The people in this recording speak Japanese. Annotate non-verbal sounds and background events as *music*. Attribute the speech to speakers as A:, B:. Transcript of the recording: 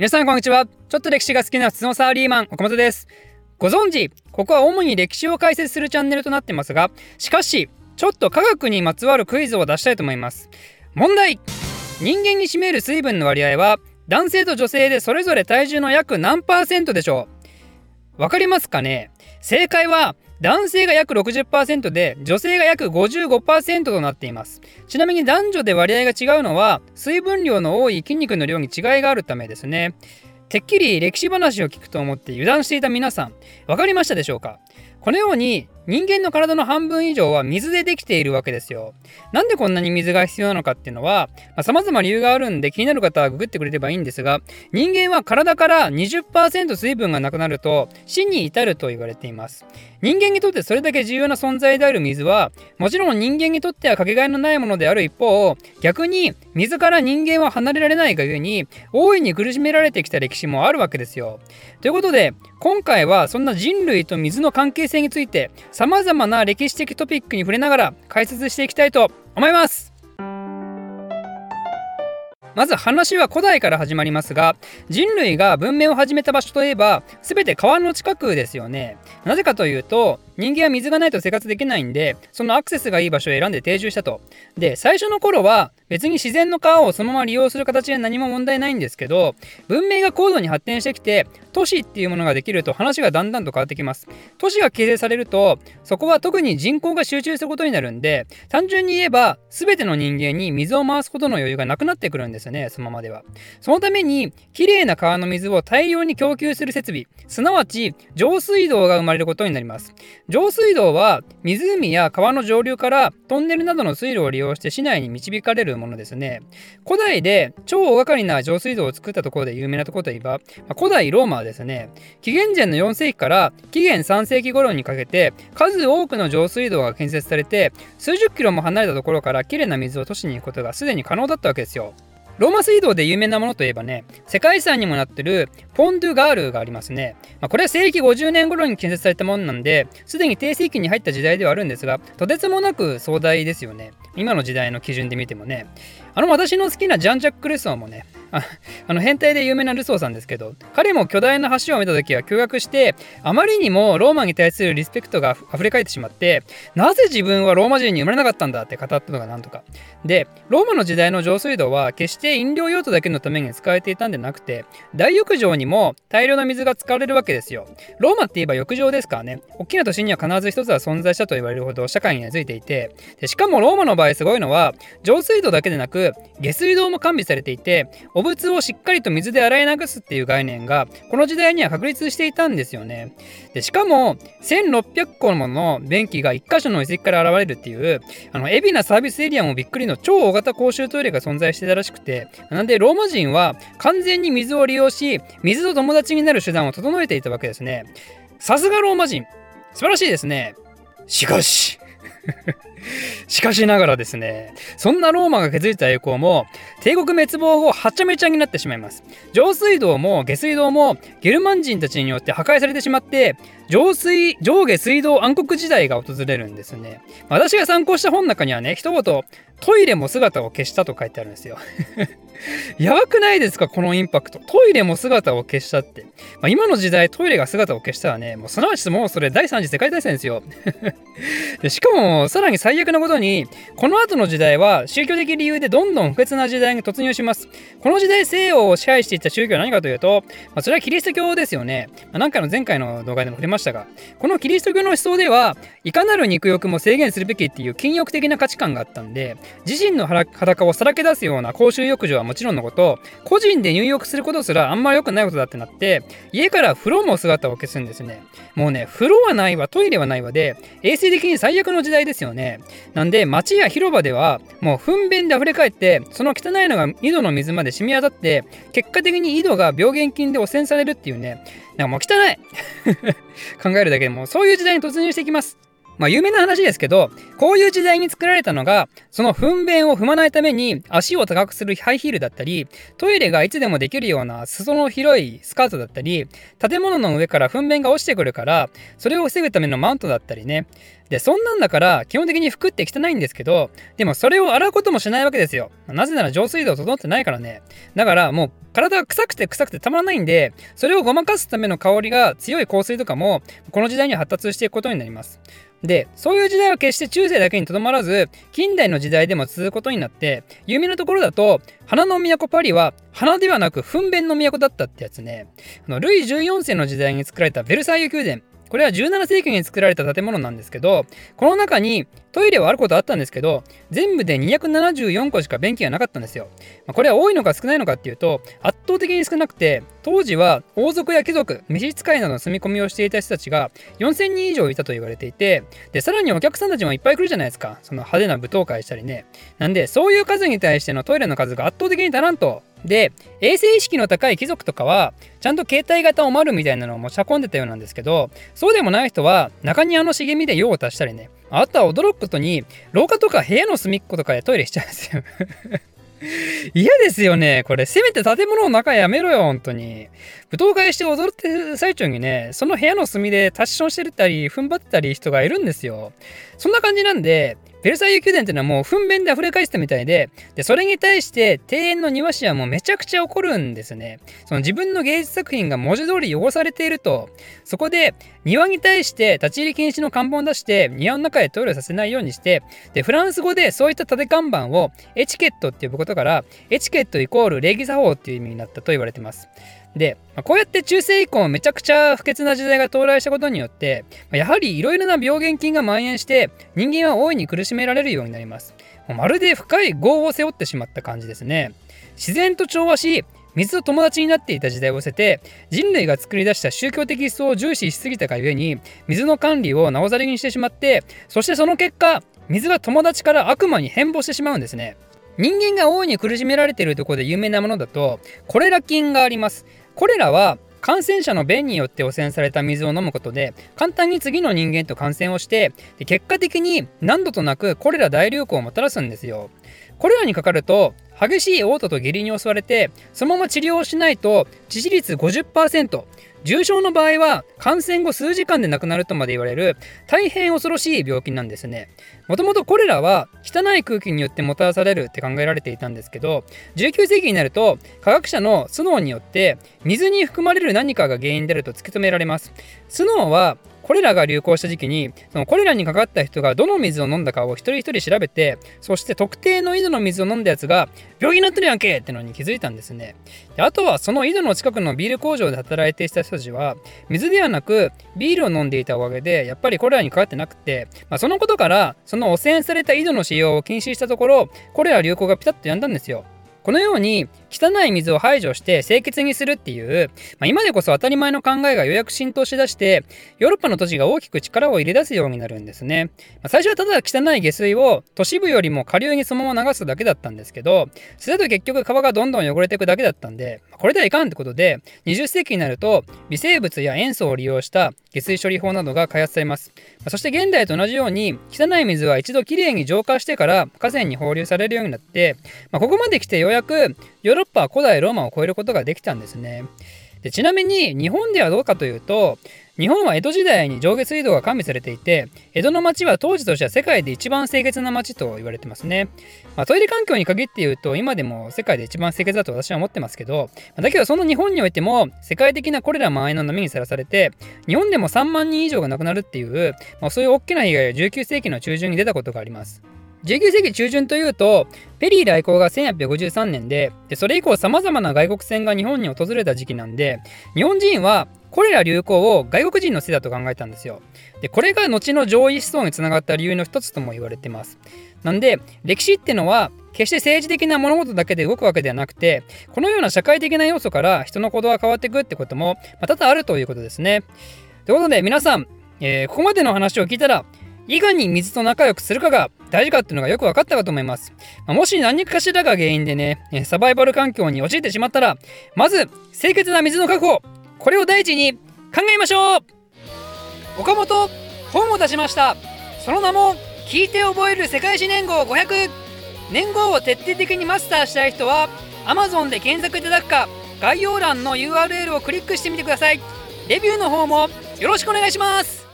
A: 皆さんこんにちは。ちょっと歴史が好きな普通のサーリーマン、岡本です。ご存知、ここは主に歴史を解説するチャンネルとなってますが、しかし、ちょっと科学にまつわるクイズを出したいと思います。問題人間に占める水分の割合は、男性と女性でそれぞれ体重の約何パーセントでしょう？わかりますかね？正解は男性が約60%で女性が約55%となっています。ちなみに男女で割合が違うのは水分量の多い筋肉の量に違いがあるためですね。てっきり歴史話を聞くと思って油断していた皆さん分かりましたでしょうか？このように人間の体の半分以上は水でできているわけですよ。なんでこんなに水が必要なのかっていうのは、まあ、様々理由があるんで気になる方はググってくれればいいんですが、人間は体から20%水分がなくなると死に至ると言われています。人間にとってそれだけ重要な存在である水は、もちろん人間にとってはかけがえのないものである一方、逆に水から人間は離れられないがゆえに、大いに苦しめられてきた歴史もあるわけですよ。ということで、今回はそんな人類と水の関係性について、様々な歴史的トピックに触れながら解説していきたいと思います。まず話は古代から始まりますが人類が文明を始めた場所といえば全て川の近くですよね。なぜかというと人間は水がないと生活できないんでそのアクセスがいい場所を選んで定住したと。で最初の頃は別に自然の川をそのまま利用する形で何も問題ないんですけど文明が高度に発展してきて都市っていうものができると話がだんだんと変わってきます。都市が形成されるとそこは特に人口が集中することになるんで単純に言えば全ての人間に水を回すほどの余裕がなくなってくるんですよねそのままでは。そのためにきれいな川の水を大量に供給する設備すなわち上水道が生まれることになります。上水道は湖や川の上流からトンネルなどの水路を利用して市内に導かれるものですね。古代で超大掛かりな上水道を作ったところで有名なところといえば、ま古代ローマはですね、紀元前の4世紀から紀元3世紀頃にかけて数多くの上水道が建設されて数十キロも離れたところからきれいな水を都市に行くことがすでに可能だったわけですよ。ローマ水道で有名なものといえばね、世界遺産にもなってるポン・ドゥ・ガールがありますね。まあ、これは西暦50年頃に建設されたものなんで、すでに低世紀に入った時代ではあるんですが、とてつもなく壮大ですよね。今の時代の基準で見てもね。あの私の好きなジャン・ジャック・ルソンもね、*laughs* あの変態で有名なルソーさんですけど彼も巨大な橋を見た時は驚愕してあまりにもローマに対するリスペクトが溢れ返ってしまってなぜ自分はローマ人に生まれなかったんだって語ったのがなんとか。でローマの時代の上水道は決して飲料用途だけのために使われていたんでなくて大浴場にも大量の水が使われるわけですよ。ローマって言えば浴場ですからね。大きな都市には必ず一つは存在したと言われるほど社会に根付いていてでしかもローマの場合すごいのは上水道だけでなく下水道も完備されていて汚物をしっかりと水で洗い流すっていう概念がこの時代には確立していたんですよね。でしかも1600個もの便器が1箇所の遺跡から現れるっていうあの海老名サービスエリアもびっくりの超大型公衆トイレが存在してたらしくてなんでローマ人は完全に水を利用し水と友達になる手段を整えていたわけですね。さすがローマ人素晴らしいですね。しかししかしながらですね、そんなローマが築いた栄光も、帝国滅亡後、はちゃめちゃになってしまいます。上水道も下水道もゲルマン人たちによって破壊されてしまって、上水、上下水道暗黒時代が訪れるんですね。私が参考した本の中にはね、一言、トイレも姿を消したと書いてあるんですよ。*laughs* やばくないですかこのインパクト。トイレも姿を消したって。まあ、今の時代トイレが姿を消したらね、もうすなわちもうそれ第三次世界大戦ですよ。*laughs* でしかも、さらに最悪なことに、この後の時代は宗教的理由でどんどん不潔な時代に突入します。この時代西洋を支配していった宗教は何かというと、まあ、それはキリスト教ですよね。まあ、なんかの前回の動画でも触れましたが、このキリスト教の思想では、いかなる肉欲も制限するべきっていう禁欲的な価値観があったんで、自身の裸をさらけ出すような公衆浴場はもちろんのこと、個人で入浴することすらあんまり良くないことだってなって、家から風呂も姿を消すんですね。もうね、風呂はないわ、トイレはないわで、衛生的に最悪の時代ですよね。なんで、街や広場では、もう糞便で溢れ返って、その汚いのが井戸の水まで染み渡って、結果的に井戸が病原菌で汚染されるっていうね、なんかもう汚い *laughs* 考えるだけでもそういう時代に突入していきます。まあ有名な話ですけど、こういう時代に作られたのが、その糞便を踏まないために足を高くするハイヒールだったり、トイレがいつでもできるような裾の広いスカートだったり、建物の上から糞便が落ちてくるから、それを防ぐためのマントだったりね。で、そんなんだから、基本的に服って汚いんですけど、でもそれを洗うこともしないわけですよ。なぜなら浄水道整ってないからね。だからもう体が臭くて臭くてたまらないんで、それをごまかすための香りが強い香水とかも、この時代に発達していくことになります。で、そういう時代は決して中世だけにとどまらず、近代の時代でも続くことになって、有名なところだと、花の都パリは花ではなく糞便の都だったってやつね。あのルイ14世の時代に作られたベルサイユ宮殿。これは17世紀に作られた建物なんですけど、この中にトイレはあることあったんですけど、全部で274個しか便器がなかったんですよ。まあ、これは多いのか少ないのかっていうと、圧倒的に少なくて、当時は王族や貴族、召使いなどの住み込みをしていた人たちが4000人以上いたと言われていて、で、さらにお客さんたちもいっぱい来るじゃないですか。その派手な舞踏会したりね。なんで、そういう数に対してのトイレの数が圧倒的に足らんとで、衛生意識の高い貴族とかは、ちゃんと携帯型おまるみたいなのを持ち運んでたようなんですけど、そうでもない人は、中庭の茂みで用を足したりね、あとは驚くことに、廊下とか部屋の隅っことかでトイレしちゃうんですよ *laughs* 嫌ですよね。これ、せめて建物の中やめろよ、本当に。舞踏会して踊ってる最中にね、その部屋の隅でタッションしてたり、踏ん張ってたり人がいるんですよ。そんな感じなんで、ベルサイユ宮殿っていうのはもう糞便で溢れ返したみたいで、で、それに対して庭園の庭師はもうめちゃくちゃ怒るんですね。その自分の芸術作品が文字通り汚されていると、そこで庭に対して立ち入り禁止の看板を出して、庭の中へトイレさせないようにして、で、フランス語でそういった立て看板をエチケットって呼ぶことから、エチケットイコール礼儀作法っていう意味になったと言われてます。で、こうやって中世以降めちゃくちゃ不潔な時代が到来したことによって、やはりいろいろな病原菌が蔓延して人間は大いに苦しめられるようになります。まるで深い業を背負ってしまった感じですね。自然と調和し、水と友達になっていた時代を捨てて人類が作り出した宗教的思想を重視しすぎたがゆえに水の管理をなおざりにしてしまってそしてその結果水が友達から悪魔に変貌してしまうんですね人間が大いに苦しめられているところで有名なものだとコレラ菌がありますこれらは感染者の便によって汚染された水を飲むことで簡単に次の人間と感染をしてで結果的に何度となくコレラ大流行をもたらすんですよ。これらにかかると激しい嘔吐と下痢に襲われてそのまま治療をしないと致死率50%重症の場合は感染後数時間で亡くなるとまで言われる大変恐ろしい病気なんですね。もともとこれらは汚い空気によってもたらされるって考えられていたんですけど19世紀になると科学者のスノーによって水に含まれる何かが原因であると突き止められます。スノーはこれらが流行した時期にそのこれらにかかった人がどの水を飲んだかを一人一人調べてそして特定の井戸の水を飲んだやつが病気になってるやんけってのに気づいたんですね。であとはその井戸の近くのビール工場で働いていた人たちは水ではなくビールを飲んでいたおかげでやっぱりこれらにかかってなくて、まあ、そのことからその汚染された井戸の使用を禁止したところこれら流行がピタッとやんだんですよ。このように汚い水を排除して清潔にするっていう、まあ、今でこそ当たり前の考えがようやく浸透しだしてヨーロッパの都市が大きく力を入れ出すようになるんですね、まあ、最初はただ汚い下水を都市部よりも下流にそのまま流すだけだったんですけどそれだと結局川がどんどん汚れていくだけだったんでこれではいかんってことで20世紀になると微生物や塩素を利用した下水処理法などが開発されます、まあ、そして現代と同じように汚い水は一度きれいに浄化してから河川に放流されるようになって、まあ、ここまで来てようやくヨーロロッパは古代ローマを超えることができたんですね。でちなみに日本ではどうかというと日本は江戸時代に上下水道が完備されていて江戸の町は当時としては世界で一番清潔な町と言われてますね、まあ、トイレ環境に限って言うと今でも世界で一番清潔だと私は思ってますけどだけどその日本においても世界的なコレラ蔓延の波にさらされて日本でも3万人以上が亡くなるっていう、まあ、そういう大きな被害が19世紀の中旬に出たことがあります19世紀中旬というと、ペリー来航が1853年で、でそれ以降様々な外国船が日本に訪れた時期なんで、日本人はコレラ流行を外国人のせいだと考えたんですよ。で、これが後の上位思想につながった理由の一つとも言われてます。なんで、歴史ってのは、決して政治的な物事だけで動くわけではなくて、このような社会的な要素から人の行動が変わっていくってことも、多々あるということですね。ということで、皆さん、えー、ここまでの話を聞いたら、いかに水と仲良くするかが大事かっていうのがよく分かったかと思います。まあ、もし何かしらが原因でね、サバイバル環境に陥ってしまったら、まず清潔な水の確保、これを第一に考えましょう岡本、本を出しました。その名も聞いて覚える世界史年号500年号を徹底的にマスターしたい人は Amazon で検索いただくか概要欄の URL をクリックしてみてくださいレビューの方もよろしくお願いします